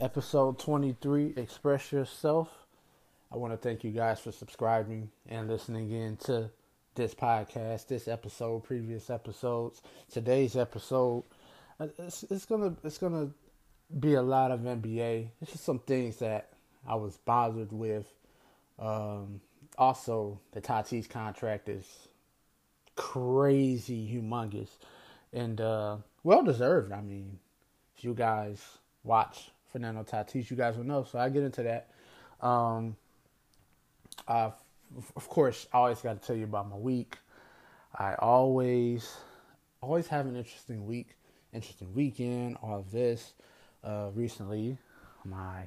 episode 23 Express Yourself. I want to thank you guys for subscribing and listening in to this podcast, this episode, previous episodes. Today's episode, uh, it's, it's gonna it's gonna be a lot of NBA. It's just some things that I was bothered with. Um, also, the Tatis contract is crazy, humongous, and uh, well deserved. I mean, if you guys watch Fernando Tatis, you guys will know. So I get into that. Um, uh, of course, I always got to tell you about my week. I always, always have an interesting week, interesting weekend. All of this. Uh, recently, my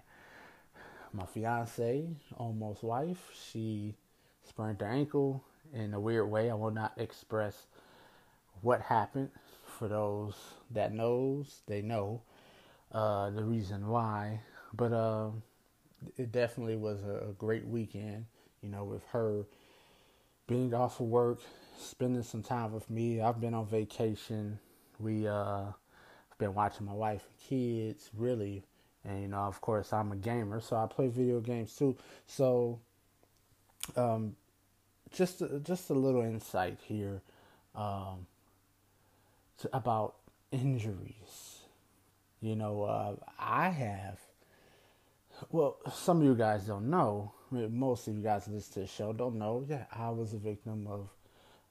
my fiance, almost wife, she sprained her ankle in a weird way. I will not express what happened. For those that knows, they know uh, the reason why. But uh, it definitely was a, a great weekend, you know, with her being off of work, spending some time with me. I've been on vacation. We uh been watching my wife and kids, really. And you know, of course I'm a gamer, so I play video games too. So um just just a little insight here um to, about injuries you know, uh, I have. Well, some of you guys don't know. Most of you guys listen to the show don't know. Yeah, I was a victim of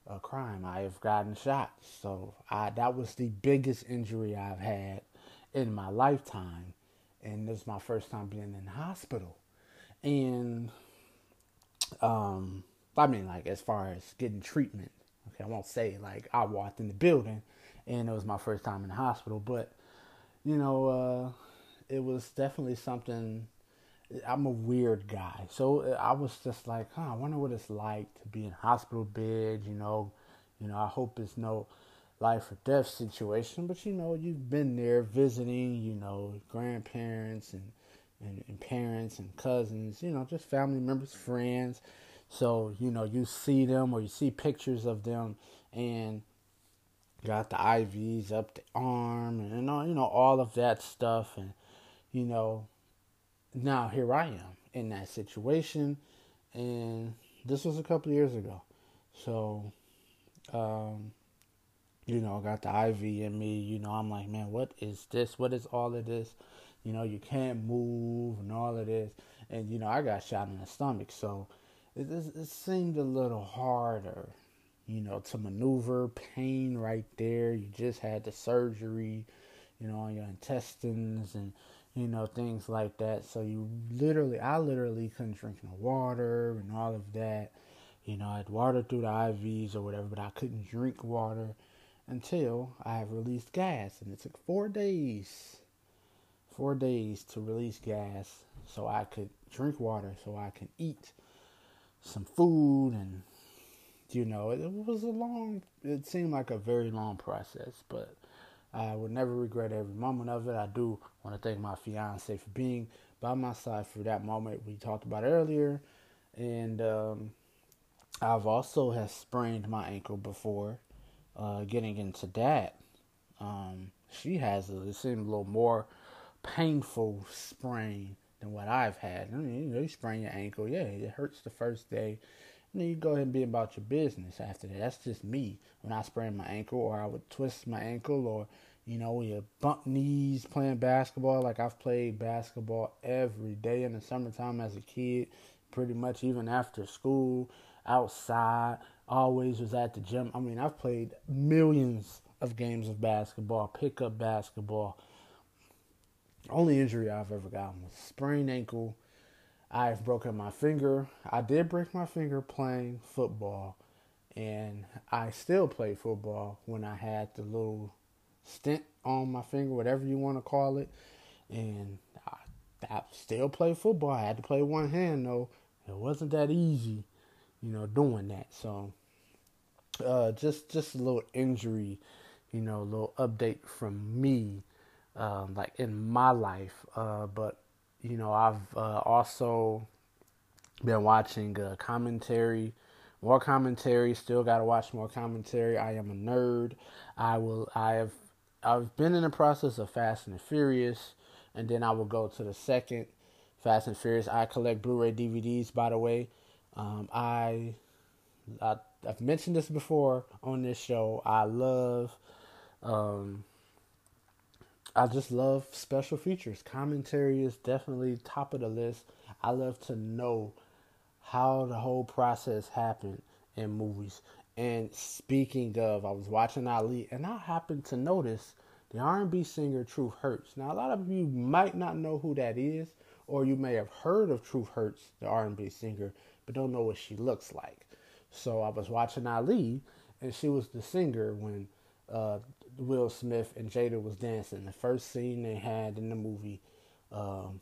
a crime. I have gotten shot. So I that was the biggest injury I've had in my lifetime, and this is my first time being in hospital. And um, I mean, like as far as getting treatment. Okay, I won't say like I walked in the building, and it was my first time in the hospital, but you know, uh, it was definitely something. I'm a weird guy, so uh, I was just like, huh, I wonder what it's like to be in hospital bed. You know, you know, I hope it's no life or death situation, but you know, you've been there visiting, you know, grandparents and, and, and parents and cousins, you know, just family members, friends. So, you know, you see them or you see pictures of them and got the IVs up the arm and all, you know all of that stuff. And you know now here I am in that situation. And this was a couple years ago. So um you know I got the IV in me. You know I'm like man what is this? What is all of this? You know you can't move and all of this. And you know I got shot in the stomach. So it, it seemed a little harder you know, to maneuver, pain right there. You just had the surgery, you know, on your intestines and, you know, things like that. So you literally, I literally couldn't drink no water and all of that. You know, I'd water through the IVs or whatever, but I couldn't drink water until I have released gas. And it took four days, four days to release gas so I could drink water, so I can eat some food and you know, it was a long, it seemed like a very long process, but I would never regret every moment of it. I do want to thank my fiance for being by my side for that moment we talked about earlier. And um, I've also has sprained my ankle before. Uh, getting into that, um, she has a, it seemed a little more painful sprain than what I've had. I mean, you know, you sprain your ankle, yeah, it hurts the first day then you go ahead and be about your business after that. That's just me. When I sprain my ankle or I would twist my ankle or, you know, you bump knees playing basketball. Like I've played basketball every day in the summertime as a kid, pretty much even after school, outside, always was at the gym. I mean, I've played millions of games of basketball, pickup basketball. Only injury I've ever gotten was sprained ankle I've broken my finger. I did break my finger playing football, and I still play football when I had the little stint on my finger, whatever you want to call it. And I, I still play football. I had to play one hand though. It wasn't that easy, you know, doing that. So, uh, just just a little injury, you know, a little update from me, um, like in my life. Uh, but you know, I've uh, also been watching uh, commentary, more commentary. Still got to watch more commentary. I am a nerd. I will. I have. I've been in the process of Fast and Furious, and then I will go to the second Fast and Furious. I collect Blu-ray DVDs, by the way. Um, I, I have mentioned this before on this show. I love, um, I just love special features. Commentary is definitely top of the list. I love to know how the whole process happened in movies. And speaking of, I was watching Ali, and I happened to notice the R&B singer Truth Hurts. Now, a lot of you might not know who that is, or you may have heard of Truth Hurts, the R&B singer, but don't know what she looks like. So I was watching Ali, and she was the singer when uh, Will Smith and Jada was dancing. The first scene they had in the movie, um,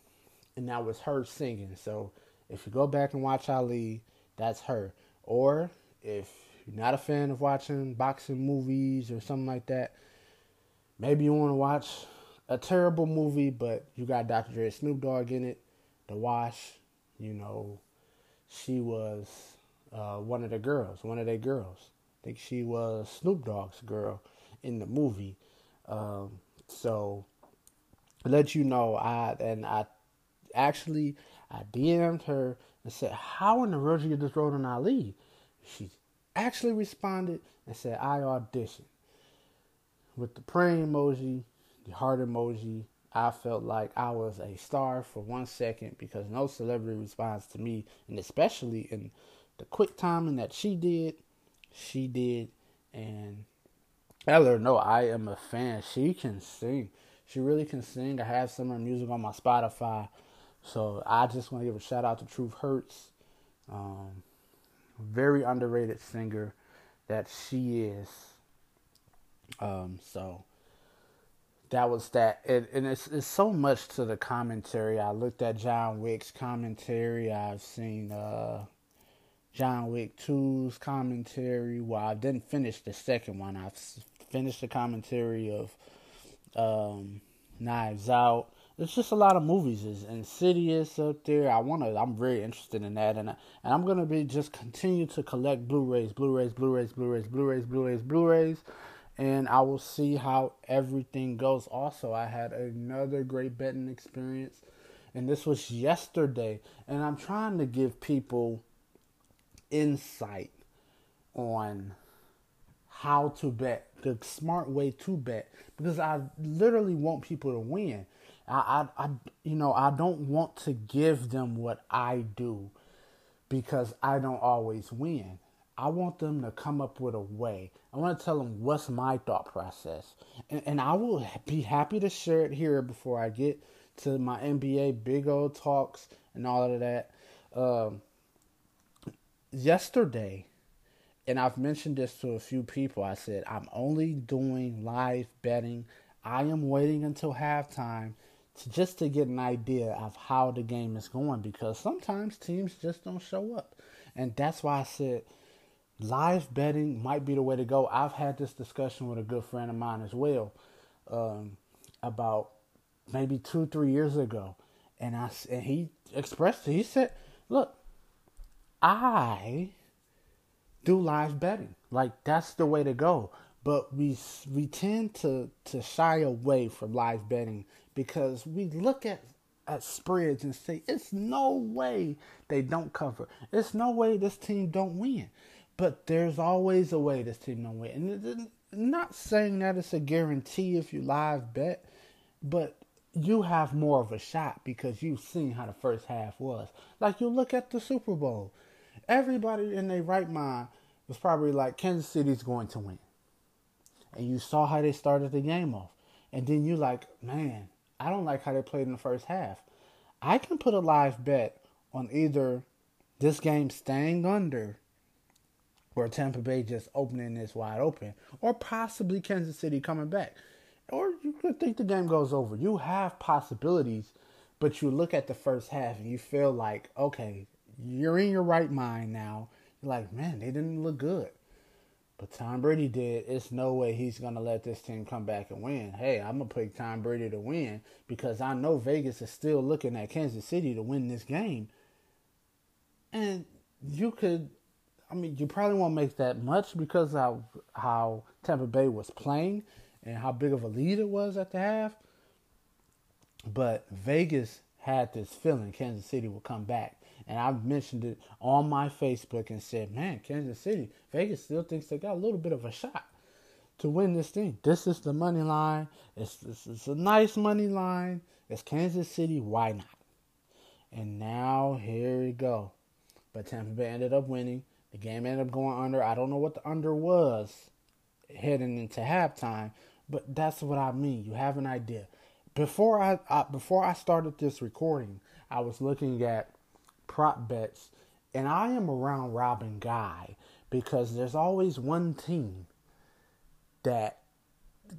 and that was her singing. So if you go back and watch Ali, that's her. Or if you're not a fan of watching boxing movies or something like that, maybe you want to watch a terrible movie, but you got Dr. Dre Snoop Dogg in it. The Wash, you know, she was uh, one of the girls, one of their girls. I think she was Snoop Dogg's girl in the movie. Um, so let you know, I and I actually I DM'd her and said, "How in the world did you just role in Ali?" She actually responded and said, "I auditioned." With the praying emoji, the heart emoji, I felt like I was a star for one second because no celebrity responds to me, and especially in the quick timing that she did, she did, and I let her know I am a fan. She can sing. She really can sing. I have some of her music on my Spotify. So I just want to give a shout out to Truth Hurts. Um, very underrated singer that she is. Um, so that was that. It, and it's, it's so much to the commentary. I looked at John Wick's commentary. I've seen uh, John Wick 2's commentary. Well, I didn't finish the second one. I've finished the commentary of um, Knives Out. It's just a lot of movies. It's Insidious up there. I wanna. I'm very interested in that, and I, and I'm gonna be just continue to collect Blu-rays, Blu-rays, Blu-rays, Blu-rays, Blu-rays, Blu-rays, Blu-rays, and I will see how everything goes. Also, I had another great betting experience, and this was yesterday, and I'm trying to give people insight on how to bet, the smart way to bet, because I literally want people to win. I, I, I, you know, I don't want to give them what I do because I don't always win. I want them to come up with a way. I want to tell them what's my thought process. And, and I will be happy to share it here before I get to my NBA big old talks and all of that. Um, yesterday, and I've mentioned this to a few people, I said, I'm only doing live betting. I am waiting until halftime to just to get an idea of how the game is going because sometimes teams just don't show up. And that's why I said live betting might be the way to go. I've had this discussion with a good friend of mine as well um, about maybe two, three years ago. And I and he expressed. He said, "Look, I do live betting. Like that's the way to go. But we we tend to to shy away from live betting because we look at at spreads and say it's no way they don't cover. It's no way this team don't win. But there's always a way this team don't win. And not saying that it's a guarantee if you live bet, but you have more of a shot because you've seen how the first half was. Like you look at the Super Bowl everybody in their right mind was probably like Kansas City's going to win. And you saw how they started the game off. And then you're like, man, I don't like how they played in the first half. I can put a live bet on either this game staying under or Tampa Bay just opening this wide open, or possibly Kansas City coming back. Or you could think the game goes over. You have possibilities, but you look at the first half and you feel like, okay, you're in your right mind now. You're like, man, they didn't look good. But Tom Brady did. It's no way he's going to let this team come back and win. Hey, I'm going to pick Tom Brady to win because I know Vegas is still looking at Kansas City to win this game. And you could, I mean, you probably won't make that much because of how Tampa Bay was playing and how big of a lead it was at the half. But Vegas had this feeling Kansas City would come back. And I've mentioned it on my Facebook and said, man, Kansas City, Vegas still thinks they got a little bit of a shot to win this thing. This is the money line. It's, it's, it's a nice money line. It's Kansas City. Why not? And now here we go. But Tampa Bay ended up winning. The game ended up going under. I don't know what the under was heading into halftime, but that's what I mean. You have an idea. Before I, I before I started this recording, I was looking at prop bets, and I am a round Robin guy because there's always one team that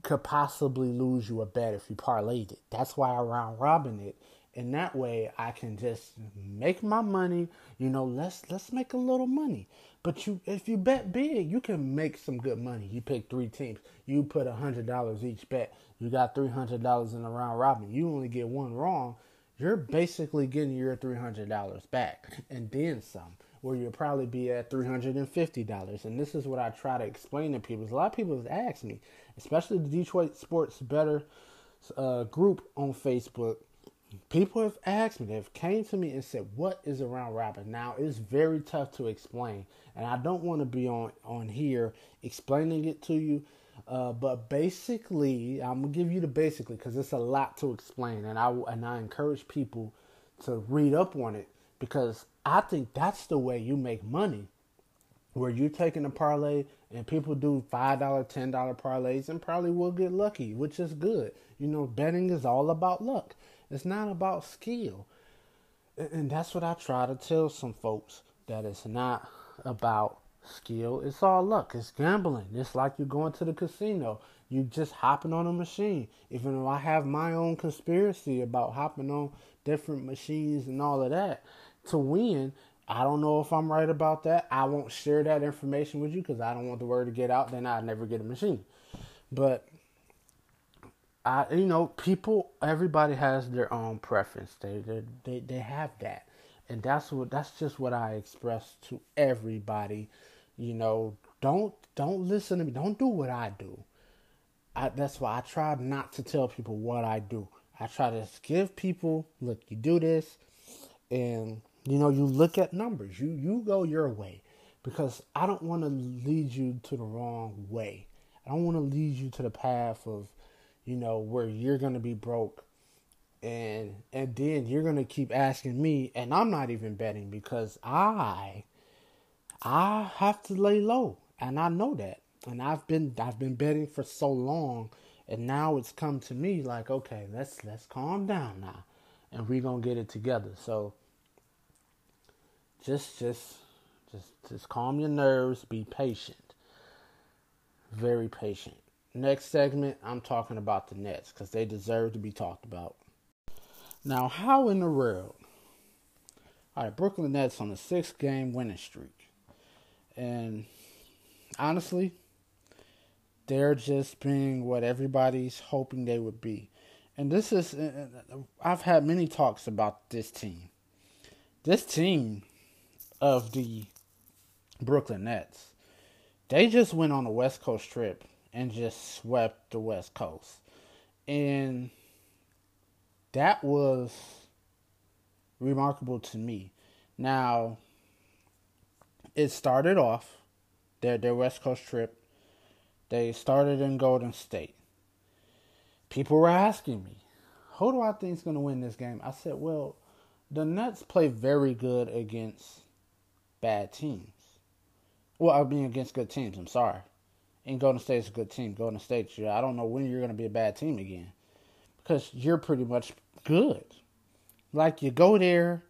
could possibly lose you a bet if you parlayed it. That's why I round robin it. And that way I can just make my money, you know, let's let's make a little money. But you if you bet big, you can make some good money. You pick three teams. You put a hundred dollars each bet. You got three hundred dollars in a round robin. You only get one wrong. You're basically getting your three hundred dollars back and then some where you'll probably be at $350. And this is what I try to explain to people. A lot of people have asked me, especially the Detroit Sports Better uh, group on Facebook. People have asked me, they've came to me and said, what is a round robin? Now, it's very tough to explain. And I don't want to be on, on here explaining it to you. Uh, but basically, I'm gonna give you the basically because it's a lot to explain, and I and I encourage people to read up on it because I think that's the way you make money. Where you're taking a parlay and people do $5, $10 parlays and probably will get lucky, which is good. You know, betting is all about luck, it's not about skill. And that's what I try to tell some folks that it's not about skill. It's all luck. It's gambling. It's like you're going to the casino. You just hopping on a machine. Even though I have my own conspiracy about hopping on different machines and all of that to win. I don't know if I'm right about that. I won't share that information with you because I don't want the word to get out. Then I'd never get a machine. But I, you know, people, everybody has their own preference. They, they, they, they have that, and that's what that's just what I express to everybody. You know, don't don't listen to me. Don't do what I do. I, that's why I try not to tell people what I do. I try to give people, look, you do this, and you know, you look at numbers. You you go your way because I don't want to lead you to the wrong way. I don't want to lead you to the path of, you know, where you're to be broke and and then you're to keep asking me and I'm not even betting because I I have to lay low and I know that. And I've been I've been betting for so long and now it's come to me like, okay, let's let's calm down now and we're to get it together. So just just just just calm your nerves, be patient. Very patient. Next segment, I'm talking about the Nets because they deserve to be talked about. Now, how in the world? All right, Brooklyn Nets on a six game winning streak. And honestly, they're just being what everybody's hoping they would be. And this is, uh, uh, I've had many talks about this team. This team of the Brooklyn Nets. They just went on a West Coast trip and just swept the West Coast. And that was remarkable to me. Now, it started off their their West Coast trip. They started in Golden State. People were asking me, "Who do I think is going to win this game?" I said, "Well, the Nets play very good against bad teams. Well, I mean against good teams. I'm sorry. And Golden State's a good team. Golden State, I don't know when you're going to be a bad team again because you're pretty much good. Like you go there,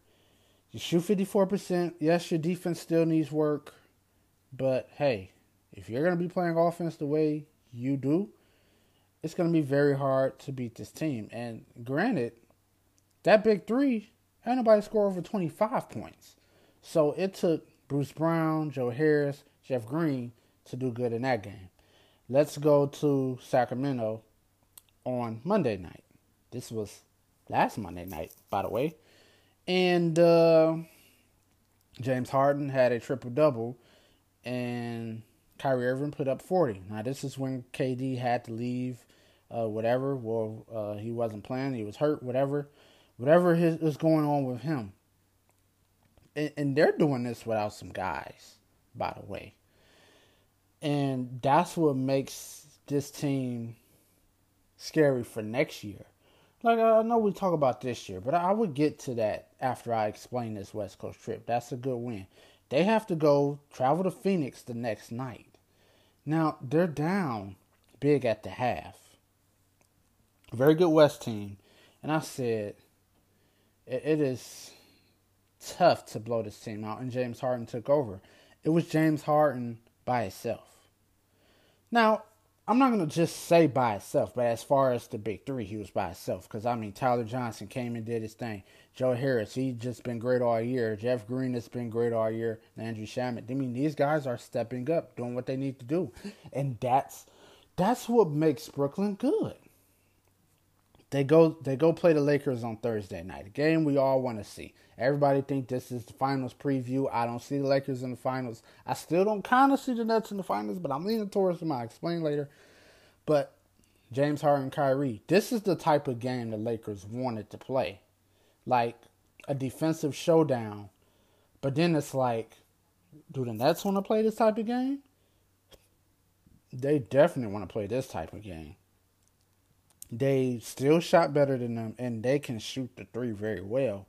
you shoot 54%. Yes, your defense still needs work, but hey, if you're going to be playing offense the way you do, it's going to be very hard to beat this team. And granted, that big three, ain't nobody score over 25 points. So it took Bruce Brown, Joe Harris, Jeff Green to do good in that game. Let's go to Sacramento on Monday night. This was last Monday night, by the way. And uh, James Harden had a triple double, and Kyrie Irving put up 40. Now, this is when KD had to leave uh, whatever. Well, uh, he wasn't playing. He was hurt. Whatever, whatever his, is going on with him. And, and they're doing this without some guys, by the way. And that's what makes this team scary for next year. Like I know we talk about this year, but I would get to that after I explain this West Coast trip. That's a good win. They have to go travel to Phoenix the next night. Now they're down big at the half. Very good West team, and I said it, is tough to blow this team out. And James Harden took over. It was James Harden by himself. Now I'm not gonna just say by itself, but as far as the big three, he was by himself. Because I mean, Tyler Johnson came and did his thing. Joe Harris, he just been great all year. Jeff Green has been great all year. And Landry Shamet. I mean, these guys are stepping up, doing what they need to do, and that's that's what makes Brooklyn good. They go they go play the Lakers on Thursday night, a game we all want to see. Everybody think this is the finals preview. I don't see the Lakers in the finals. I still don't kind of see the Nets in the finals, but I'm leaning towards them. I'll explain later. But James Harden, Kyrie, this is the type of game the Lakers wanted to play, like a defensive showdown. But then it's like, do the Nets want to play this type of game? They definitely want to play this type of game. They still shot better than them, and they can shoot the three very well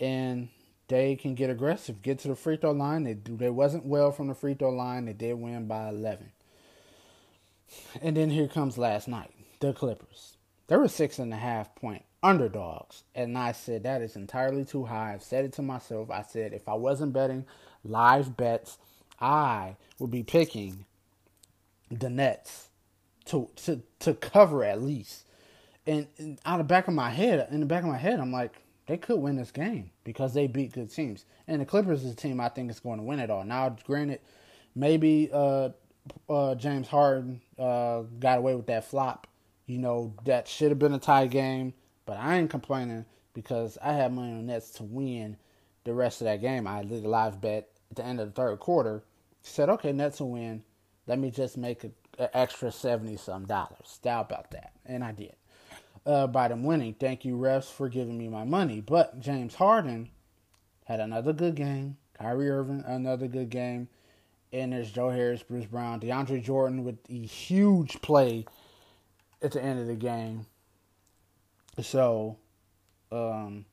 and they can get aggressive, get to the free throw line. They do. They wasn't well from the free throw line. They did win by 11. And then here comes last night, the Clippers. They were six and a half point underdogs, and I said that is entirely too high. I've said it to myself. I said if I wasn't betting live bets, I would be picking the Nets to to to cover at least. And, and out of the back of my head, in the back of my head, I'm like, they could win this game because they beat good teams. And the Clippers is a team I think is going to win it all. Now, granted, maybe uh, uh, James Harden uh, got away with that flop. You know, that should have been a tie game, but I ain't complaining because I had money on Nets to win the rest of that game. I did a live bet at the end of the third quarter. Said, okay, Nets will win. Let me just make an extra 70 some dollars. Doubt about that. And I did uh, by them winning. Thank you, refs, for giving me my money. But James Harden had another good game. Kyrie Irving, another good game. And there's Joe Harris, Bruce Brown, DeAndre Jordan with the huge play at the end of the game. So, um,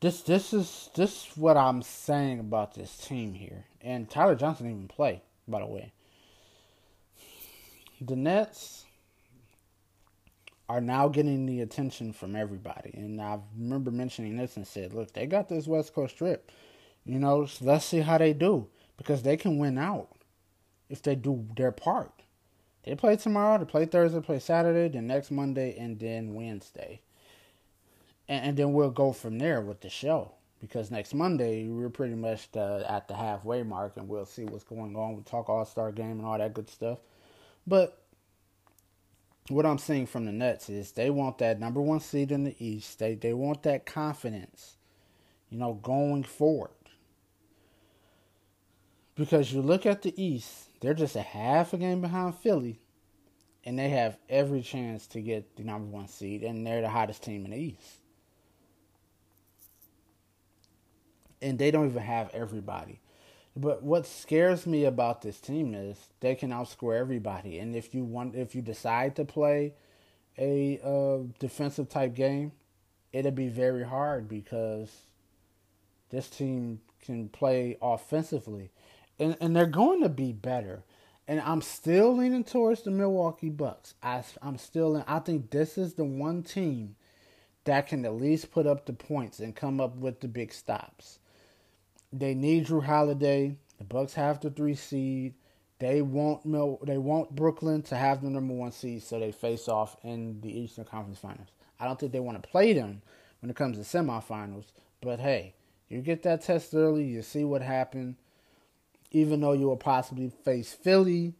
this this is this is what I'm saying about this team here. And Tyler Johnson didn't even play, by the way. The Nets are now getting the attention from everybody. And I remember mentioning this and said, look, they got this West Coast trip. You know, so let's see how they do because they can win out if they do their part. They play tomorrow, they play Thursday, play Saturday, then next Monday, and then Wednesday. And, and then we'll go from there with the show because next Monday we're pretty much at the halfway mark and we'll see what's going on. We'll talk All Star game and all that good stuff. But what I'm seeing from the Nets is they want that number one seed in the East. They they want that confidence, you know, going forward. Because you look at the East, they're just a half a game behind Philly, and they have every chance to get the number one seed, and they're the hottest team in the East. And they don't even have everybody. But what scares me about this team is they can outscore everybody, and if you want, if you decide to play a uh, defensive type game, it'll be very hard because this team can play offensively, and and they're going to be better. And I'm still leaning towards the Milwaukee Bucks. I, I'm still, in, I think this is the one team that can at least put up the points and come up with the big stops. They need Jrue Holiday. The Bucks have the three seed. They want Mil- they want Brooklyn to have the number one seed, so they face off in the Eastern Conference Finals. I don't think they want to play them when it comes to semifinals, but hey, you get that test early, you see what happened. Even though you will possibly face Philly,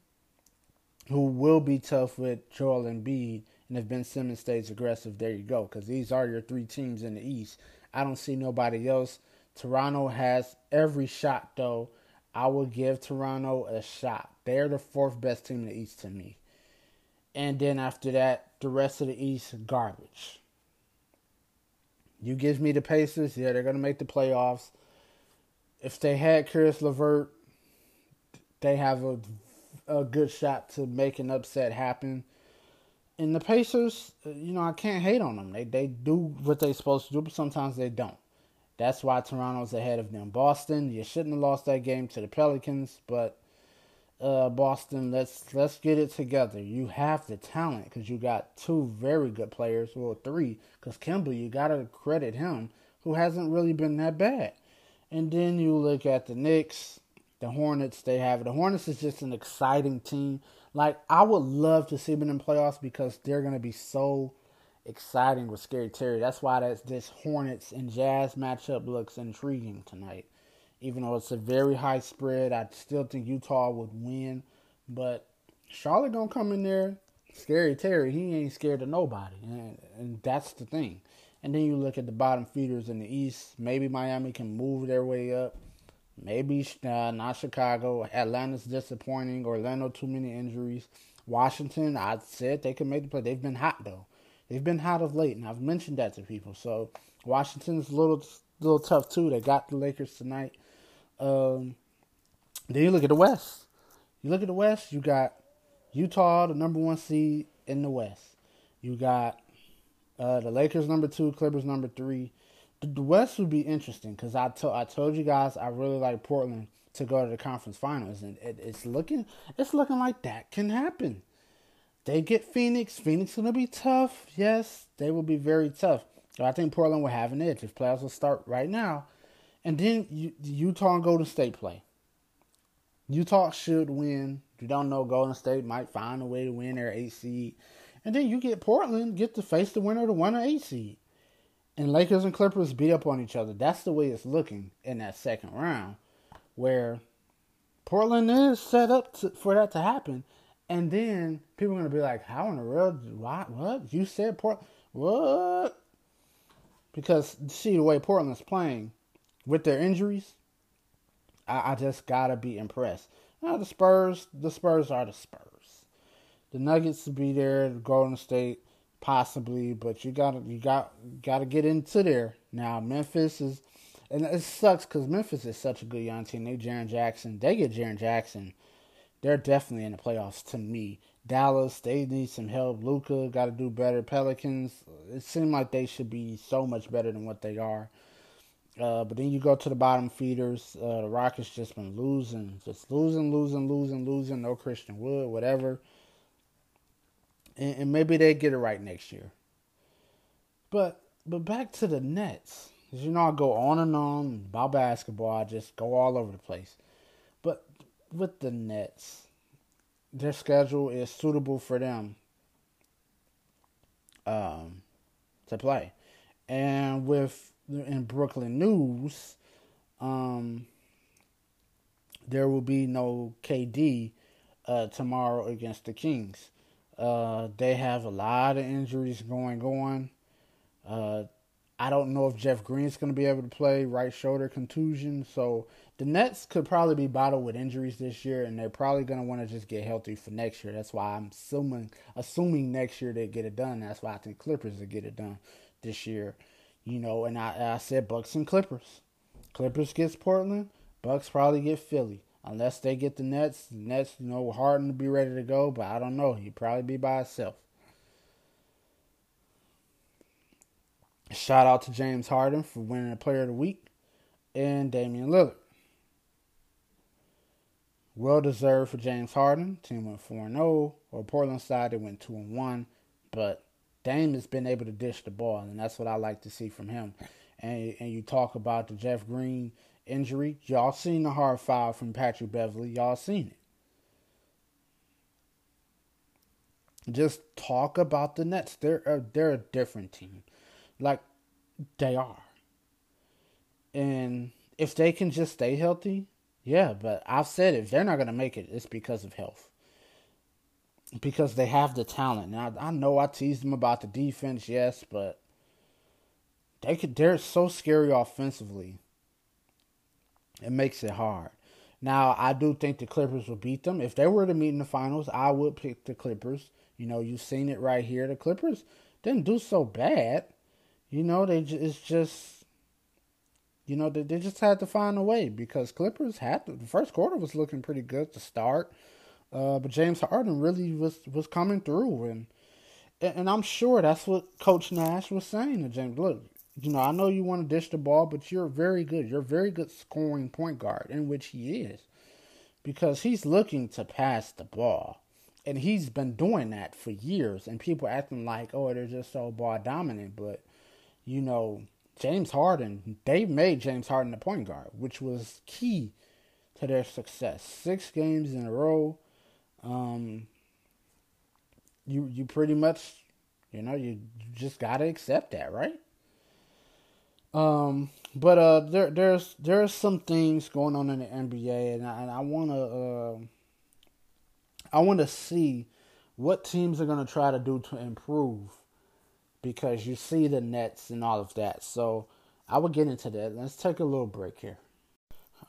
who will be tough with Joel Embiid, and if Ben Simmons stays aggressive, there you go. Because these are your three teams in the East. I don't see nobody else Toronto has every shot, though. I will give Toronto a shot. They're the fourth best team in the East to me. And then after that, the rest of the East, garbage. You give me the Pacers, yeah, they're going to make the playoffs. If they had Caris LeVert, they have a, a good shot to make an upset happen. And the Pacers, uh, you know, I can't hate on them. They they do what they're supposed to do, but sometimes they don't. That's why Toronto's ahead of them. Boston, you shouldn't have lost that game to the Pelicans, but uh, Boston, let's let's get it together. You have the talent because you got two very good players, well three, because Kemba, you gotta credit him, who hasn't really been that bad. And then you look at the Knicks, the Hornets. They have the Hornets is just an exciting team. Like I would love to see them in the playoffs because they're gonna be so exciting with Scary Terry. That's why that's, this Hornets and Jazz matchup looks intriguing tonight. Even though it's a very high spread, I still think Utah would win. But Charlotte gonna come in there. Scary Terry, he ain't scared of nobody, and, and that's the thing. And then you look at the bottom feeders in the East. Maybe Miami can move their way up. Maybe uh, not Chicago. Atlanta's disappointing. Orlando, too many injuries. Washington, I said they could make the play. They've been hot though. They've been hot of late, and I've mentioned that to people. So Washington's a little little tough too. They got the Lakers tonight. Um, then you look at the West. You look at the West. You got Utah, the number one seed in the West. You got uh, the Lakers number two, Clippers number three. The, West would be interesting because I told I told you guys I really like Portland to go to the conference finals, and it, it's looking it's looking like that can happen they get Phoenix, Phoenix gonna be tough. Yes, they will be very tough. So I think Portland will have an edge if playoffs will start right now. And then Utah and Golden State play. Utah should win. If you don't know, Golden State might find a way to win their eight seed. And then you get Portland, get to face the winner the one or eight seed. And Lakers and Clippers beat up on each other. That's the way it's looking in that second round, where Portland is set up to, for that to happen. And then people are gonna be like, "How in the world? What? What? You said Port? What?" Because see the way Portland's playing with their injuries, I, I just gotta be impressed. Now the Spurs, the Spurs are the Spurs. The Nuggets to be there, the Golden State possibly, but you gotta you got gotta get into there now. Memphis is, and it sucks because Memphis is such a good young team. They Jaren Jackson, they get Jaren Jackson they're definitely in the playoffs to me. Dallas, they need some help. Luka got to do better. Pelicans, it seemed like they should be so much better than what they are. Uh, but then you go to the bottom feeders. Uh, the Rockets just been losing, just losing, losing, losing, losing. No Christian Wood, whatever. And, and maybe they get it right next year. But but back to the Nets. As you know, I go on and on about basketball. I just go all over the place with the Nets, their schedule is suitable for them um, to play. And with in Brooklyn news, um, there will be no KD uh, tomorrow against the Kings. Uh, they have a lot of injuries going on. Uh, I don't know if Jeff Green's going to be able to play right shoulder contusion. So the Nets could probably be bottled with injuries this year, and they're probably going to want to just get healthy for next year. That's why I'm assuming assuming next year they get it done. That's why I think Clippers will get it done this year. You know, and I, I said Bucks and Clippers. Clippers gets Portland. Bucks probably get Philly. Unless they get the Nets, the Nets, you know, Harden to be ready to go, but I don't know. He'd probably be by himself. Shout out to James Harden for winning the Player of the Week and Damian Lillard. Well deserved for James Harden. Team went 4 0. Or Portland side, they went 2 1. But Dame has been able to dish the ball, and that's what I like to see from him. And, and you talk about the Jeff Green injury. Y'all seen the hard foul from Patrick Beverley. Y'all seen it. Just talk about the Nets. They're a, they're a different team. Like, they are. And if they can just stay healthy, yeah, but I've said if they're not going to make it, it's because of health. Because they have the talent. Now I know I teased them about the defense, yes, but they could they're so scary offensively. It makes it hard. Now I do think the Clippers will beat them. If they were to meet in the finals, I would pick the Clippers. You know, you've seen it right here. The Clippers didn't do so bad. You know, they it's just you know they, they just had to find a way because Clippers had to, the first quarter was looking pretty good to start, uh, but James Harden really was was coming through and and I'm sure that's what Coach Nash was saying to James. Look, you know I know you want to dish the ball, but you're very good. You're a very good scoring point guard, in which he is, because he's looking to pass the ball and he's been doing that for years. And people acting like, oh, they're just so ball dominant. But you know, James Harden, they made James Harden the point guard, which was key to their success. Six games in a row. Um, you you pretty much, you know, you, just gotta accept that, right? Um, but uh, there there's there's some things going on in the NBA, and I, and I wanna uh I want to see what teams are to try to do to improve because you see the Nets and all of that. So I will get into that. Let's take a little break here.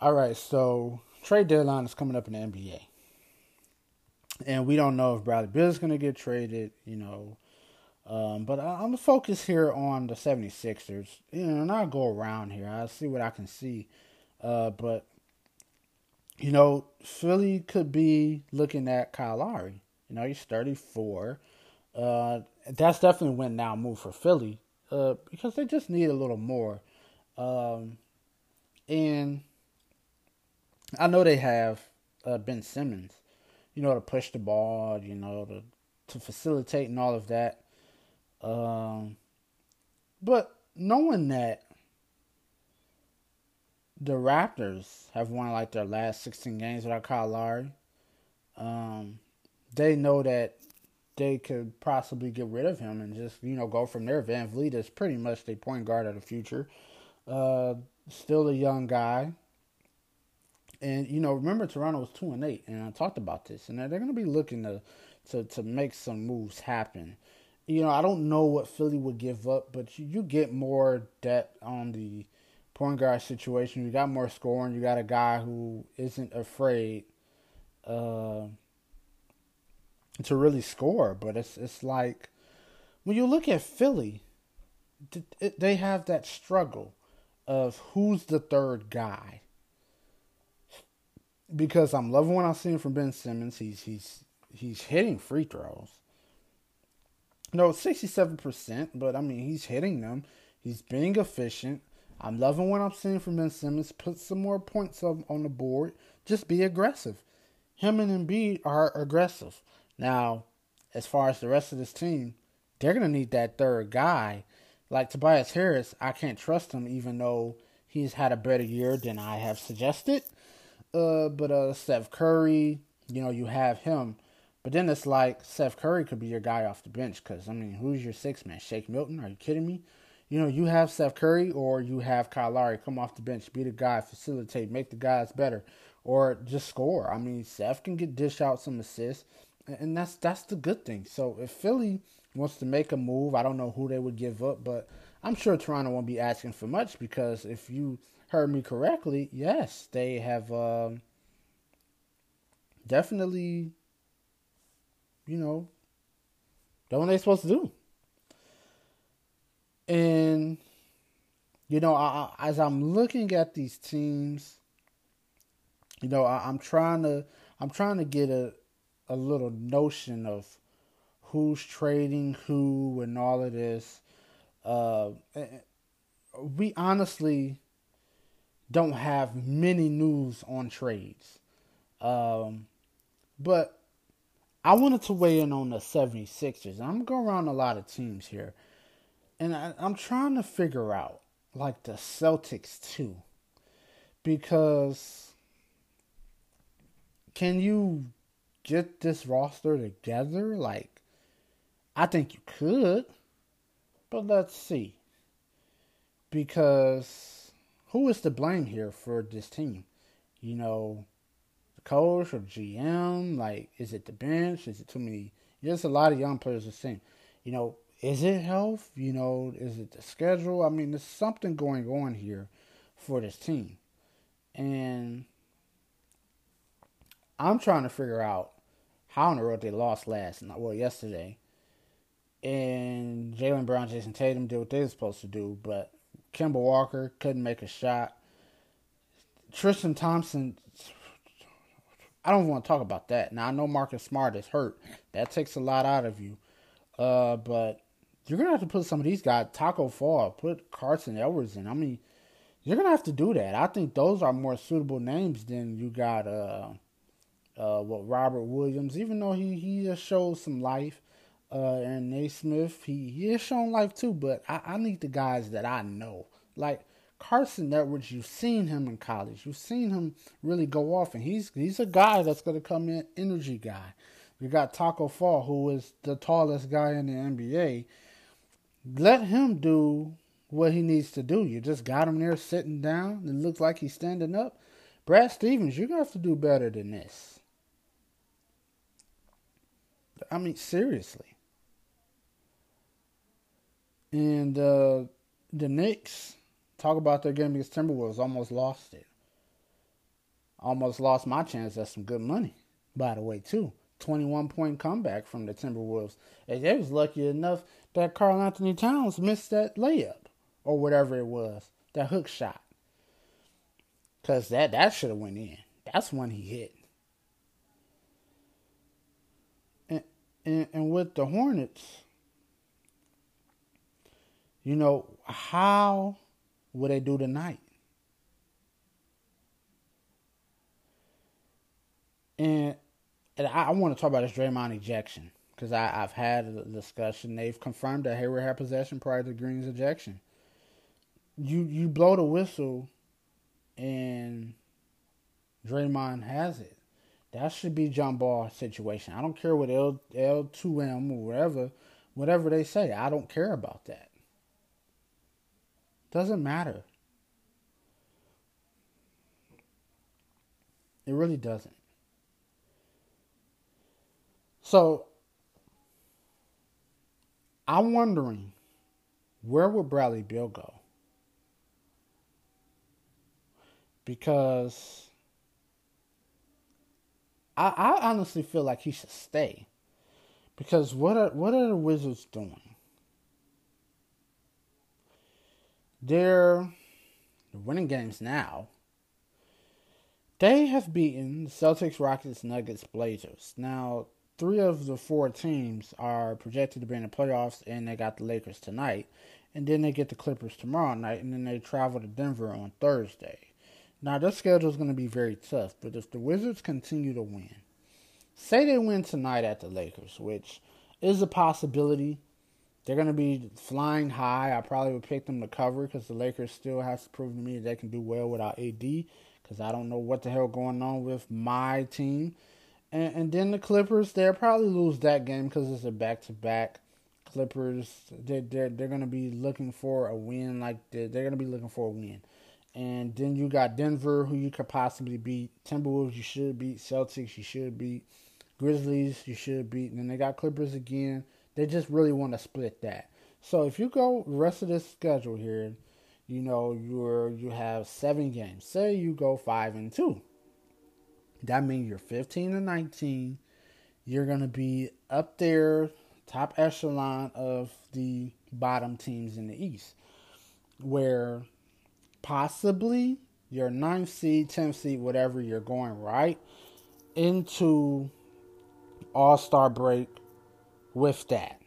All right, so trade deadline is coming up in the NBA. And we don't know if Bradley Beal is going to get traded, you know. Um, but I, am going to focus here on the 76ers. You know, and I'll go around here. I'll see what I can see. Uh, but you know, Philly could be looking at Kyle Lowry. You know, he's 34. Uh, that's definitely win now move for Philly uh, because they just need a little more. Um, and I know they have uh, Ben Simmons, you know, to push the ball, you know, to to facilitate and all of that. Um, but knowing that the Raptors have won like their last 16 games without Kyle Lowry. Um, they know that they could possibly get rid of him and just you know go from there. VanVleet is pretty much the point guard of the future. Uh, still a young guy, and you know remember Toronto was two and eight, and I talked about this, and they're going to be looking to to to make some moves happen. You know I don't know what Philly would give up, but you, you get more depth on the point guard situation. You got more scoring. You got a guy who isn't afraid uh, to really score. But it's it's like when you look at Philly, they have that struggle of who's the third guy. Because I'm loving what I'm seeing from Ben Simmons. He's he's he's hitting free throws. No, sixty seven percent, but I mean he's hitting them. He's being efficient. I'm loving what I'm seeing from Ben Simmons. Put some more points up on the board. Just be aggressive. Him and Embiid are aggressive. Now, as far as the rest of this team, they're gonna need that third guy. Like Tobias Harris, I can't trust him even though he's had a better year than I have suggested. Uh, but uh, Seth Curry, you know, you have him. But then it's like Seth Curry could be your guy off the bench because I mean, who's your six man? Shake Milton? Are you kidding me? you know, you have Seth Curry or you have Kyle Lowry come off the bench, be the guy, facilitate, make the guys better, or just score. I mean, Seth can get dish out some assists, and that's that's the good thing. So if Philly wants to make a move, I don't know who they would give up, but I'm sure Toronto won't be asking for much because if you heard me correctly, yes, they have um, definitely, you know, done what they're supposed to do. And you know, I, as I'm looking at these teams, you know, I, am trying to I'm trying to get a a little notion of who's trading who and all of this. Uh, we honestly don't have many news on trades. Um, but I wanted to weigh in on the 76ers. I'm going around a lot of teams here and I, I'm trying to figure out like the Celtics too, because can you get this roster together? Like, I think you could, but let's see. Because who is to blame here for this team? You know, the coach or GM? Like, is it the bench? Is it too many? There's a lot of young players the same. You know, is it health? You know, is it the schedule? I mean, there's something going on here for this team. And I'm trying to figure out how in the world they lost last night, well, yesterday. And Jaylen Brown, Jayson Tatum did what they were supposed to do, but Kemba Walker couldn't make a shot. Tristan Thompson, I don't want to talk about that. Now, I know Marcus Smart is hurt. That takes a lot out of you. Uh, but you're going to have to put some of these guys, Tacko Fall, put Carson Edwards in. I mean, you're going to have to do that. I think those are more suitable names than you got, uh, uh, what Robert Williams, even though he, he just shows some life. Uh, and Nesmith, he, he has shown life too, but I, I need the guys that I know. Like Carson Edwards, you've seen him in college. You've seen him really go off, and he's he's a guy that's going to come in, energy guy. You got Tacko Fall, who is the tallest guy in the NBA. Let him do what he needs to do. You just got him there sitting down. It looks like he's standing up. Brad Stevens, you're going to have to do better than this. I mean, seriously. And uh, the Knicks, talk about their game against Timberwolves, almost lost it. Almost lost my chance at some good money, by the way, too. 21 point comeback from the Timberwolves. And they was lucky enough that Karl-Anthony Towns missed that layup or whatever it was, that hook shot. Cause that that should have went in. That's when he hit. And, and with the Hornets, you know how would they do tonight? And and I, I want to talk about this Draymond ejection because I've had a discussion. They've confirmed that Hayward had possession prior to Green's ejection. You you blow the whistle, and Draymond has it. That should be jump ball situation. I don't care what L L two M or whatever, whatever they say. I don't care about that. Doesn't matter. It really doesn't. So I'm wondering where would Bradley Beal go? Because I, I honestly feel like he should stay. Because what are what are the Wizards doing? They're winning games now. They have beaten the Celtics, Rockets, Nuggets, Blazers. Now, three of the four teams are projected to be in the playoffs, and they got the Lakers tonight. And then they get the Clippers tomorrow night, and then they travel to Denver on Thursday. Now, their schedule is going to be very tough, but if the Wizards continue to win, say they win tonight at the Lakers, which is a possibility, they're going to be flying high. I probably would pick them to cover because the Lakers still have to prove to me that they can do well without AD because I don't know what the hell going on with my team. And, and then the Clippers, they'll probably lose that game because it's a back to back. Clippers, they're, they're, they're going to be looking for a win. Like they're, they're going to be looking for a win. And then you got Denver, who you could possibly beat. Timberwolves, you should beat. Celtics, you should beat. Grizzlies, you should beat. And then they got Clippers again. They just really want to split that. So if you go rest of this schedule here, you know you're you have seven games. Say you go five and two. That means you're 15 and 19. You're to be up there, top echelon of the bottom teams in the East, where possibly your ninth seed, 10th seed, whatever, you're going right into All Star break with that.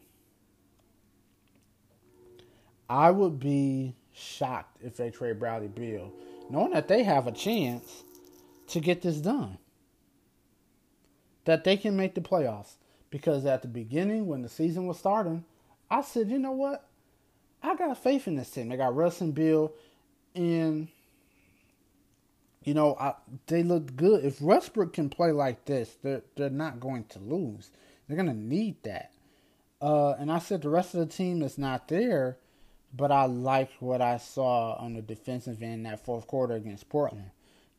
I would be shocked if they trade Bradley Beal, knowing that they have a chance to get this done that they can make the playoffs. Because at the beginning, when the season was starting, I said, you know what? I got faith in this team. They got Russ and Beal, and you know I, they look good. If Westbrook can play like this, they're they're not going to lose. They're going to need that. Uh, and I said the rest of the team is not there, but I like what I saw on the defensive end that fourth quarter against Portland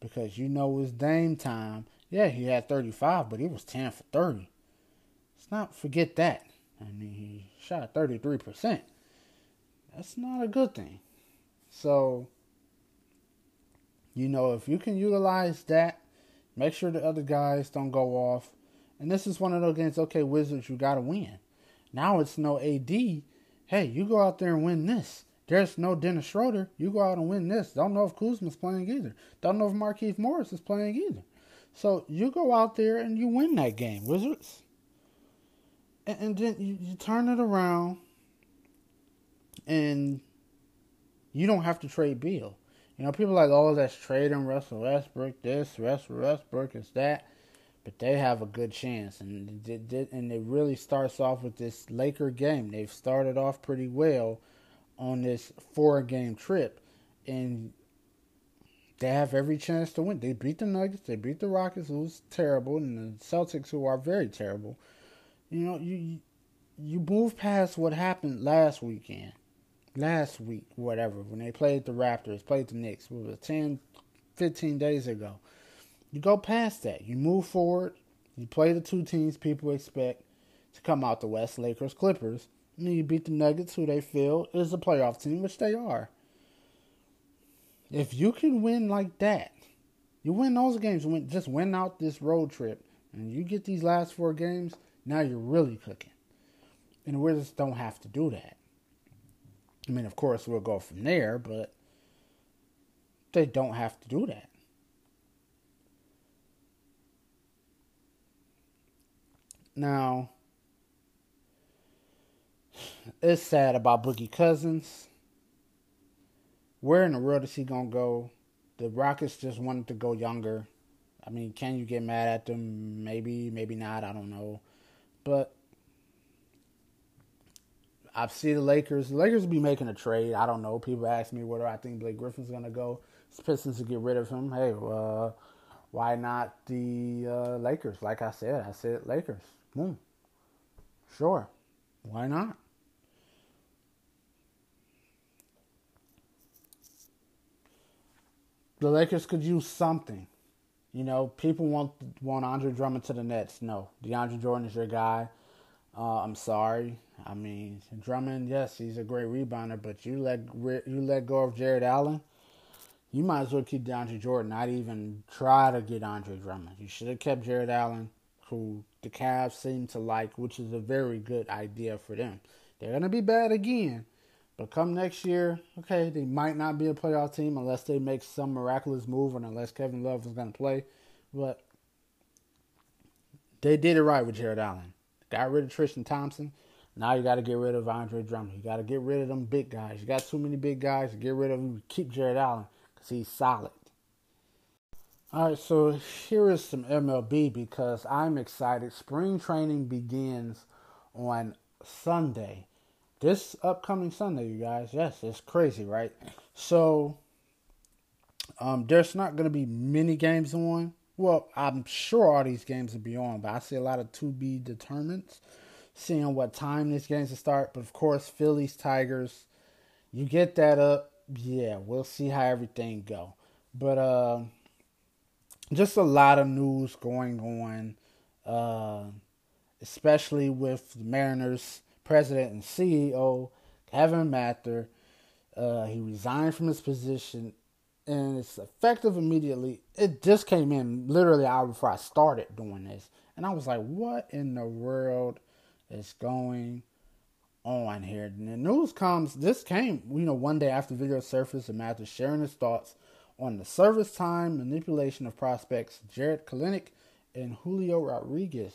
because you know it's Dame time yeah, he had 35, but he was 10 for 30. Let's not forget that. I mean, he shot 33%. That's not a good thing. So, you know, if you can utilize that, make sure the other guys don't go off. And this is one of those games, okay, Wizards, you got to win. Now it's no AD. Hey, you go out there and win this. There's no Dennis Schroeder. You go out and win this. Don't know if Kuzma's playing either. Don't know if Markieff Morris is playing either. So you go out there and you win that game, Wizards. And, and then you, you turn it around and you don't have to trade Beal. You know, people like, oh, that's trading Russell Westbrook, this, Russell Westbrook is that. But they have a good chance. And it, and it really starts off with this Laker game. They've started off pretty well on this four game trip. And they have every chance to win. They beat the Nuggets, they beat the Rockets, who's terrible, and the Celtics, who are very terrible. You know, you you move past what happened last weekend last week, whatever, when they played the Raptors, played the Knicks, it was 10, 15 days ago. You go past that. You move forward. You play the two teams people expect to come out the West, Lakers, Clippers. And then you beat the Nuggets, who they feel is a playoff team, which they are. If you can win like that, you win those games, win, just win out this road trip, and you get these last four games, now you're really cooking. And the Wizards don't have to do that. I mean, of course, we'll go from there, but they don't have to do that. Now, it's sad about Boogie Cousins. Where in the world is he gonna go? The Rockets just wanted to go younger. I mean, can you get mad at them? Maybe, maybe not. I don't know. But I see the Lakers. The Lakers be making a trade. I don't know. People ask me whether I think Blake Griffin's gonna go. It's Pistons to get rid of him. Hey, uh, why not the uh, Lakers? Like I said, I said Lakers. Boom. Sure. Why not? The Lakers could use something. You know, people want want Andre Drummond to the Nets. No, DeAndre Jordan is your guy. Uh, I'm sorry. I mean, Drummond, yes, he's a great rebounder, but you let you let go of Jarrett Allen, you might as well keep DeAndre Jordan. Not even try to get Andre Drummond. You should have kept Jarrett Allen, who the Cavs seem to like, which is a very good idea for them. They're gonna be bad again, but come next year, okay, they might not be a playoff team unless they make some miraculous move and unless Kevin Love is gonna play. But they did it right with Jarrett Allen. Got rid of Tristan Thompson. Now you got to get rid of Andre Drummond. You got to get rid of them big guys. You got too many big guys. Get rid of them. Keep Jarrett Allen because he's solid. All right, so here is some MLB because I'm excited. Spring training begins on Sunday. This upcoming Sunday, you guys. Yes, it's crazy, right? So, um, there's not going to be many games on. Well, I'm sure all these games will be on, but I see a lot of to be determined seeing what time this game's to start. But of course, Phillies, Tigers, you get that up. Yeah, we'll see how everything go. But uh, just a lot of news going on, uh, especially with the Mariners president and CEO Kevin Mather. Uh, he resigned from his position, and it's effective immediately. It just came in literally hour before I started doing this, and I was like, "What in the world?" Is going on here. And the news comes, this came, you know, one day after video surfaced and Mather sharing his thoughts on the service time manipulation of prospects Jarred Kelenic and Julio Rodriguez,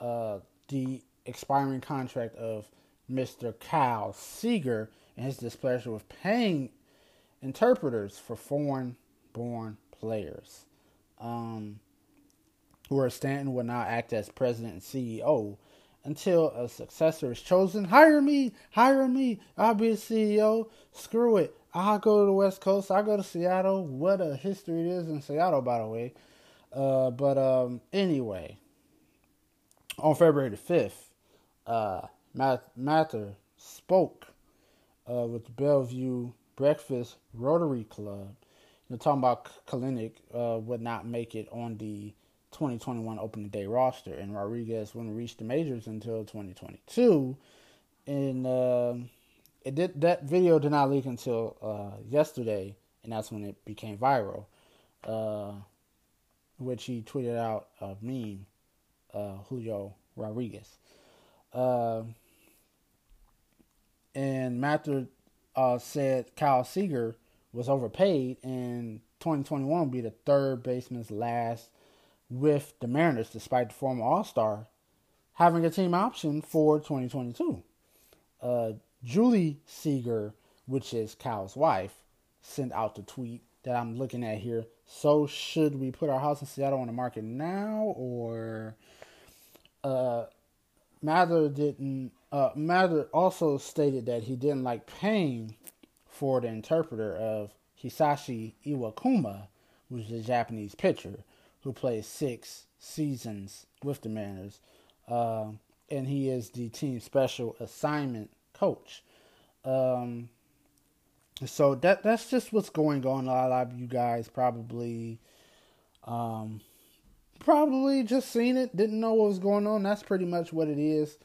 uh, the expiring contract of Mr. Kyle Seager and his displeasure with paying interpreters for foreign born players. Um, where Stanton will now act as president and CEO until a successor is chosen. Hire me, hire me. I'll be the CEO. Screw it. I'll go to the West Coast. I'll go to Seattle. What a history it is in Seattle, by the way. Uh, but um, anyway, on February the 5th, uh, Mather spoke uh, with the Bellevue Breakfast Rotary Club. You're talking about Kelenic uh, would not make it on the 2021 opening day roster, and Rodriguez wouldn't reach the majors until 2022. And uh, it did that video did not leak until uh, yesterday, and that's when it became viral. Uh, which he tweeted out a meme uh, Julio Rodriguez. Uh, and Mather uh, said Kyle Seager was overpaid, and 2021 would be the third baseman's last with the Mariners, despite the former All Star having a team option for 2022. Uh, Julie Seager, which is Kyle's wife, sent out the tweet that I'm looking at here. So should we put our house in Seattle on the market now, or uh, Mather didn't? Uh, Mather also stated that he didn't like paying for the interpreter of Hisashi Iwakuma, who's the Japanese pitcher who played six seasons with the Mariners, uh, and he is the team special assignment coach. Um, so that that's just what's going on. A lot of you guys probably, um, probably just seen it, didn't know what was going on. That's pretty much what it is.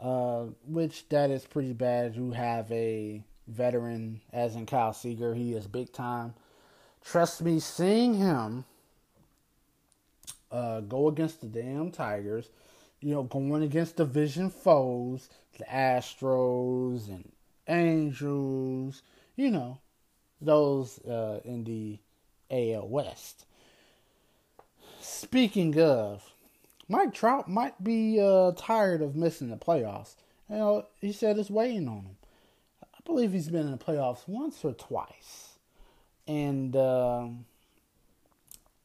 Uh, which that is pretty bad. You have a veteran, as in Kyle Seager. He is big time. Trust me, seeing him uh, go against the damn Tigers, you know, going against division foes, the Astros and Angels, you know, those uh, in the AL West. Speaking of, Mike Trout might be uh, tired of missing the playoffs. You know, he said it's waiting on him. I believe he's been in the playoffs once or twice, and uh,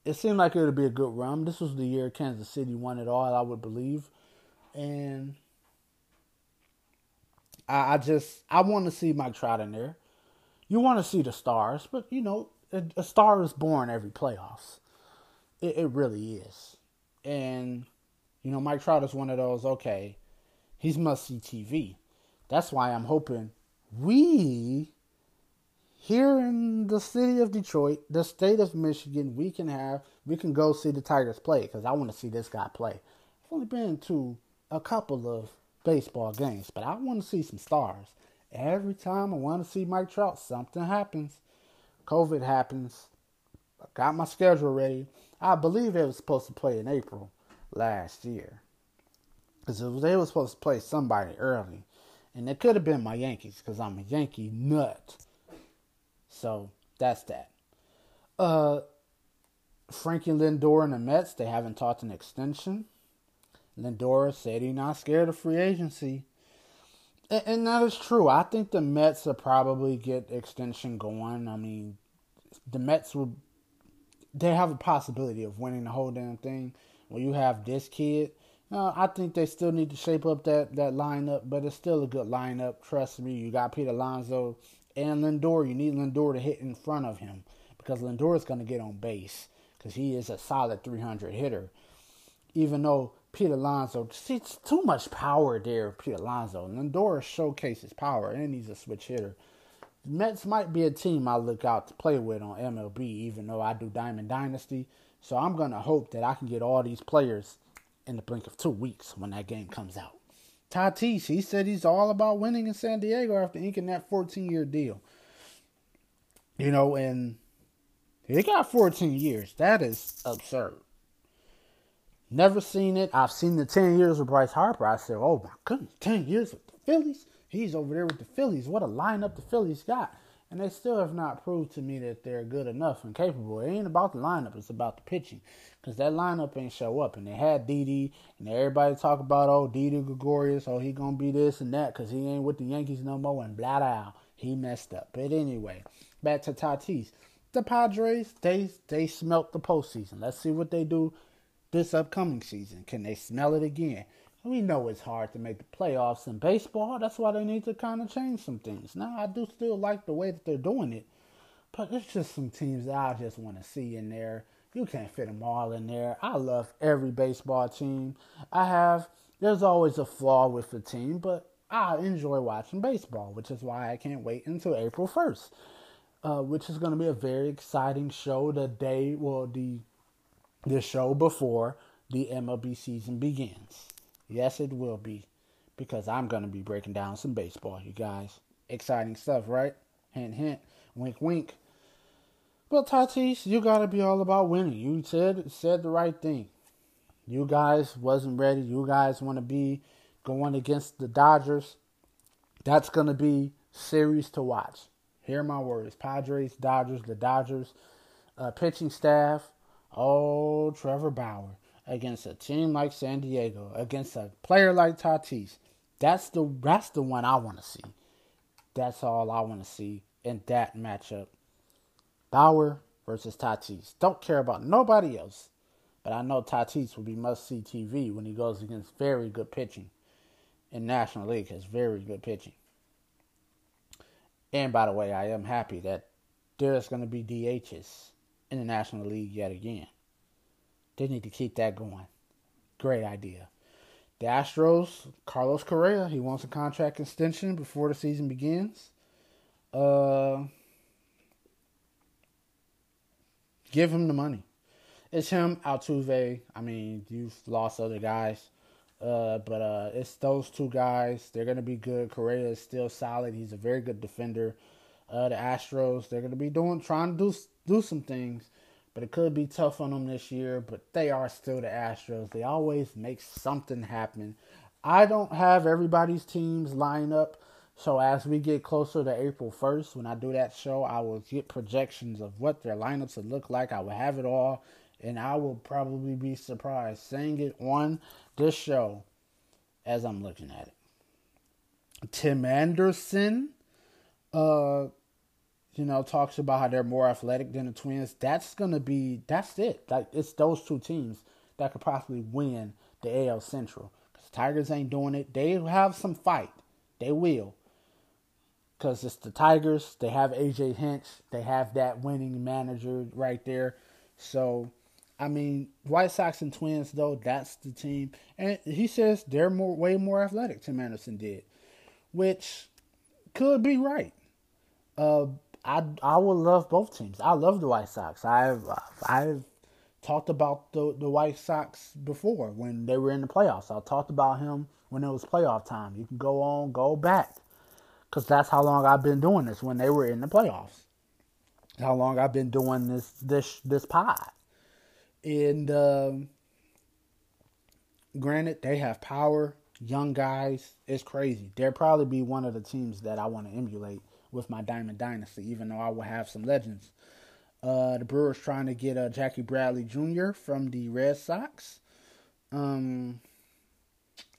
it seemed like it would be a good run. This was the year Kansas City won it all, I would believe, and I, I just I want to see Mike Trout in there. You want to see the stars, but you know a, a star is born every playoffs. It, it really is, and you know Mike Trout is one of those. Okay, he's must see TV. That's why I'm hoping we here in the city of Detroit, the state of Michigan, we can have we can go see the Tigers play because I want to see this guy play. I've only been to a couple of baseball games, but I want to see some stars. Every time I want to see Mike Trout, something happens. COVID happens. I got my schedule ready. I believe it was supposed to play in April last year. Because they were supposed to play somebody early. And it could have been my Yankees because I'm a Yankee nut. So that's that. Uh, Frankie Lindor and the Mets, they haven't talked an extension. Lindor said he's not scared of free agency. And, and that is true. I think the Mets will probably get extension going. I mean, the Mets will they have a possibility of winning the whole damn thing. When you have this kid, uh, I think they still need to shape up that, that lineup, but it's still a good lineup. Trust me. You got Pete Alonso and Lindor. You need Lindor to hit in front of him because Lindor is going to get on base because he is a solid 300 hitter. Even though Pete Alonso. See, it's too much power there, Pete Alonso. Lindor showcases power, and he's a switch hitter. Mets might be a team I look out to play with on MLB, even though I do Diamond Dynasty. So I'm going to hope that I can get all these players in the blink of two weeks when that game comes out. Tatis, he said he's all about winning in San Diego after inking that 14 year deal. You know, and he got 14 years. That is absurd. Never seen it. I've seen the 10 years with Bryce Harper. I said, oh my goodness, 10 years with the Phillies? He's over there with the Phillies. What a lineup the Phillies got. And they still have not proved to me that they're good enough and capable. It ain't about the lineup, it's about the pitching. Because that lineup ain't show up. And they had Didi, and everybody talk about, oh, Didi Gregorius, oh, he to be this and that because he ain't with the Yankees no more, and blah, blah. He messed up. But anyway, back to Tatis. The Padres, they they smelt the postseason. Let's see what they do this upcoming season? Can they smell it again? We know it's hard to make the playoffs in baseball. That's why they need to kind of change some things. Now, I do still like the way that they're doing it, but it's just some teams that I just want to see in there. You can't fit them all in there. I love every baseball team. I have, there's always a flaw with the team, but I enjoy watching baseball, which is why I can't wait until April 1st, uh, which is going to be a very exciting show. The day, well, the the show before the MLB season begins. Yes, it will be because I'm going to be breaking down some baseball, you guys. Exciting stuff, right? Hint, hint, wink, wink. But Tatis, you got to be all about winning. You said said the right thing. You guys wasn't ready. You guys want to be going against the Dodgers. That's going to be series to watch. Hear my words. Padres, Dodgers, the Dodgers uh, pitching staff. Oh, Trevor Bauer against a team like San Diego, against a player like Tatis. That's the that's the one I want to see. That's all I want to see in that matchup. Bauer versus Tatis. Don't care about nobody else. But I know Tatis will be must see TV when he goes against very good pitching. In National League has very good pitching. And by the way, I am happy that there's going to be DHs in the National League yet again. They need to keep that going. Great idea. The Astros, Carlos Correa, he wants a contract extension before the season begins. Uh, give him the money. It's him, Altuve. I mean, you've lost other guys. Uh, but uh, it's those two guys. They're gonna be good. Correa is still solid. He's a very good defender. Uh, the Astros, they're gonna be doing trying to do do some things, but it could be tough on them this year. But they are still the Astros. They always make something happen. I don't have everybody's teams line up, so as we get closer to April first, when I do that show, I will get projections of what their lineups would look like. I will have it all, and I will probably be surprised saying it on this show as I'm looking at it. Tim Anderson, uh, you know, talks about how they're more athletic than the Twins. That's gonna be that's it. Like it's those two teams that could possibly win the AL Central. Cause Tigers ain't doing it. They have some fight. They will. Cause it's the Tigers. They have AJ Hinch. They have that winning manager right there. So I mean, White Sox and Twins though, that's the team. And he says they're more way more athletic. Tim Anderson did, which could be right. Uh, I I would love both teams. I love the White Sox. I've I've talked about the the White Sox before when they were in the playoffs. I talked about him when it was playoff time. You can go on, go back, because that's how long I've been doing this. When they were in the playoffs, how long I've been doing this this this pod. And um, granted, they have power, young guys. It's crazy. They'll probably be one of the teams that I want to emulate with my Diamond Dynasty, even though I will have some legends. Uh, the Brewers trying to get uh, Jackie Bradley Jr. from the Red Sox. Um,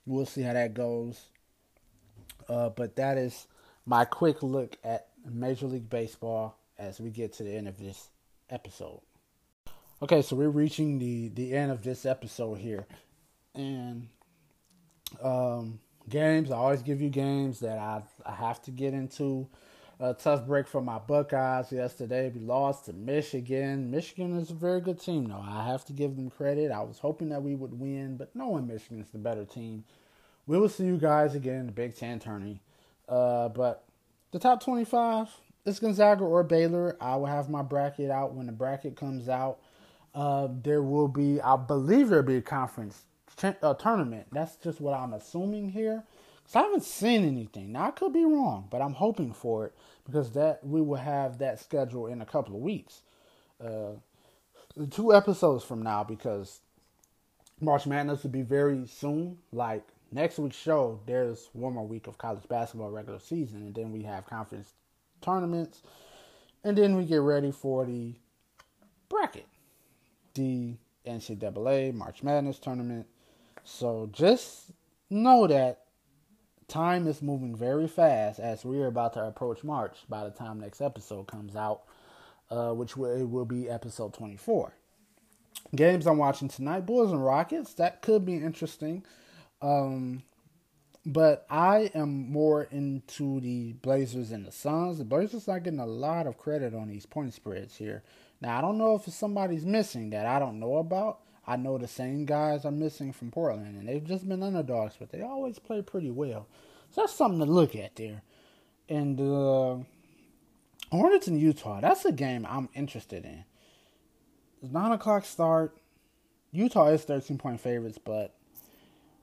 we'll see how that goes. Uh, but that is my quick look at Major League Baseball as we get to the end of this episode. Okay, so we're reaching the the end of this episode here, and um, games. I always give you games that I I have to get into. A tough break for my Buckeyes yesterday. We lost to Michigan. Michigan is a very good team, though. I have to give them credit. I was hoping that we would win, but knowing Michigan's the better team. We will see you guys again in the Big Ten tourney. Uh, but the top 25 is Gonzaga or Baylor. I will have my bracket out when the bracket comes out. Uh, there will be, I believe, there'll be a conference uh, tournament. That's just what I'm assuming here. Cause I haven't seen anything. Now I could be wrong, but I'm hoping for it because that we will have that schedule in a couple of weeks, uh, two episodes from now. Because March Madness will be very soon. Like next week's show, there's one more week of college basketball regular season, and then we have conference tournaments, and then we get ready for the bracket the NCAA March Madness tournament. So just know that time is moving very fast as we are about to approach March by the time next episode comes out, uh, which will, will be episode 24. Games I'm watching tonight Bulls and Rockets. That could be interesting. Um, but I am more into the Blazers and the Suns. The Blazers are getting a lot of credit on these point spreads here. Now, I don't know if somebody's missing that I don't know about. I know the same guys are missing from Portland, and they've just been underdogs, but they always play pretty well. So that's something to look at there. And uh, Hornets in Utah, that's a game I'm interested in. It's 9 o'clock start. Utah is 13 point favorites, but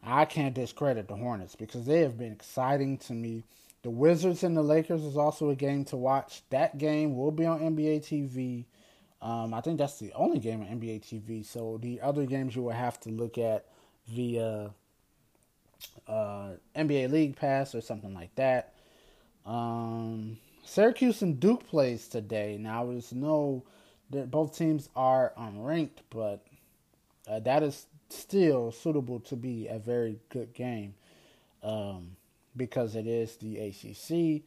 I can't discredit the Hornets because they have been exciting to me. The Wizards and the Lakers is also a game to watch. That game will be on NBA TV Um, I think that's the only game on NBA TV. So the other games you will have to look at via uh, NBA League Pass or something like that. Um, Syracuse and Duke plays today. Now there's no that both teams are unranked, but uh, that is still suitable to be a very good game um, because it is the ACC.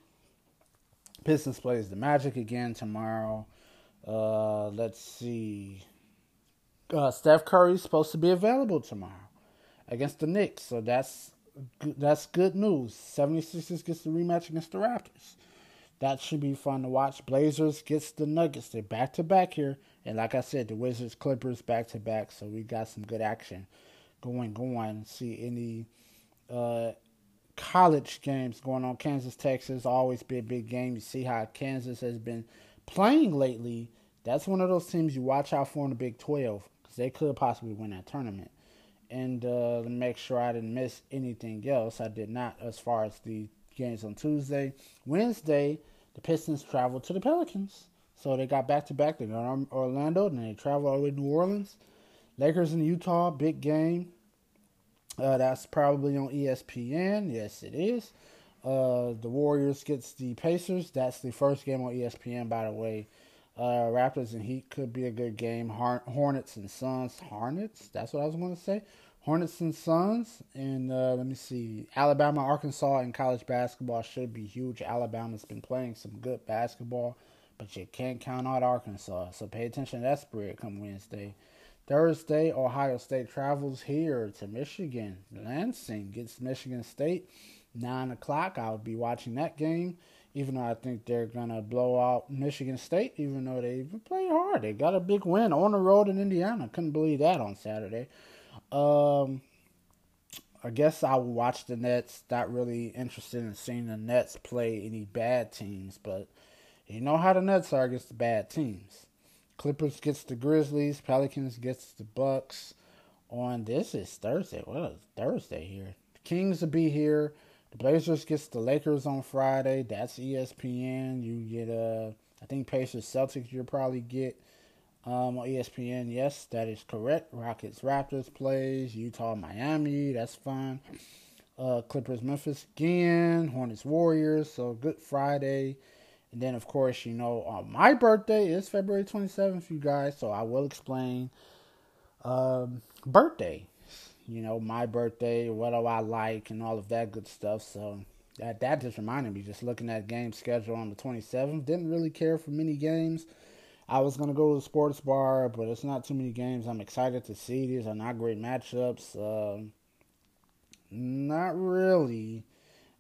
Pistons plays the Magic again tomorrow. Uh, let's see. Uh, Steph Curry is supposed to be available tomorrow against the Knicks, so that's that's good news. 76ers gets the rematch against the Raptors. That should be fun to watch. Blazers gets the Nuggets. They're back to back here, and like I said, the Wizards Clippers back to back. So we got some good action going going. See any uh, college games going on. Kansas Texas always be a big game. You see how Kansas has been playing lately, that's one of those teams you watch out for in the Big 12 because they could possibly win that tournament. And uh, to make sure I didn't miss anything else, I did not as far as the games on Tuesday. Wednesday, the Pistons traveled to the Pelicans. So they got back to back. They got Orlando, and they traveled all the way to New Orleans. Lakers in Utah, big game. Uh, that's probably on ESPN. Yes, it is. Uh, the Warriors gets the Pacers. That's the first game on ESPN, by the way. Uh, Raptors and Heat could be a good game. Hornets and Suns. Hornets. That's what I was going to say. Hornets and Suns. And uh, let me see. Alabama, Arkansas in college basketball should be huge. Alabama's been playing some good basketball, but you can't count out Arkansas. So pay attention to that spread come Wednesday. Thursday, Ohio State travels here to Michigan. Lansing gets Michigan State nine o'clock. I'll be watching that game, even though I think they're gonna blow out Michigan State. Even though they've been playing hard, they got a big win on the road in Indiana. Couldn't believe that on Saturday. Um, I guess I will watch the Nets. Not really interested in seeing the Nets play any bad teams, but you know how the Nets are against the bad teams. Clippers gets the Grizzlies. Pelicans gets the Bucks. On this is Thursday. What is Thursday here? The Kings will be here. The Blazers gets the Lakers on Friday. That's ESPN. You get uh I think Pacers Celtics you'll probably get um, on ESPN. Yes, that is correct. Rockets Raptors plays. Utah Miami. That's fine. Uh, Clippers Memphis again. Hornets Warriors. So good Friday. And then of course you know uh, my birthday is February 27th, you guys. So I will explain um, birthday you know, my birthday, what do I like, and all of that good stuff. So that that just reminded me, just looking at game schedule on the 27th, didn't really care for many games. I was gonna go to the sports bar, but it's not too many games. I'm excited to see these are not great matchups. Uh, not really.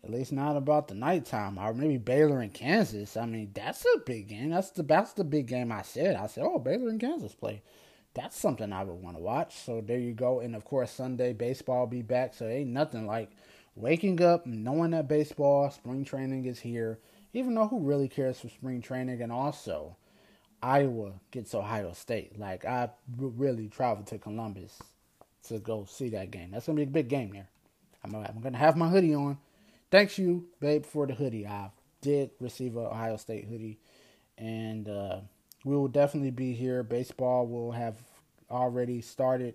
At least not about the nighttime. Or maybe Baylor and Kansas. I mean, that's a big game. That's the that's the big game I said. I said, oh, Baylor and Kansas play that's something I would want to watch. So there you go. And of course, Sunday baseball be back. So ain't nothing like waking up knowing that baseball spring training is here. Even though who really cares for spring training? And also, Iowa gets Ohio State. Like I really traveled to Columbus to go see that game. That's gonna be a big game there. I'm, gonna have my hoodie on. Thanks you, babe, for the hoodie. I did receive a Ohio State hoodie, and. uh we will definitely be here. Baseball will have already started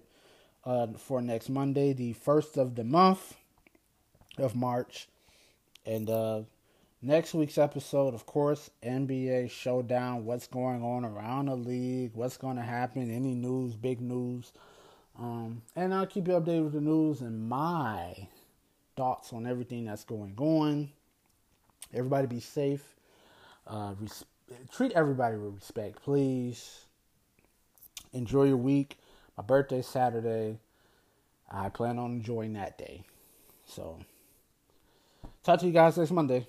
uh, for next Monday, the first of the month of March. And uh, next week's episode, of course, NBA Showdown, what's going on around the league, what's going to happen, any news, big news. Um, and I'll keep you updated with the news and my thoughts on everything that's going on. Everybody be safe. Uh, res- treat everybody with respect, please. Enjoy your week. My birthday Saturday. I plan on enjoying that day. So, talk to you guys next Monday.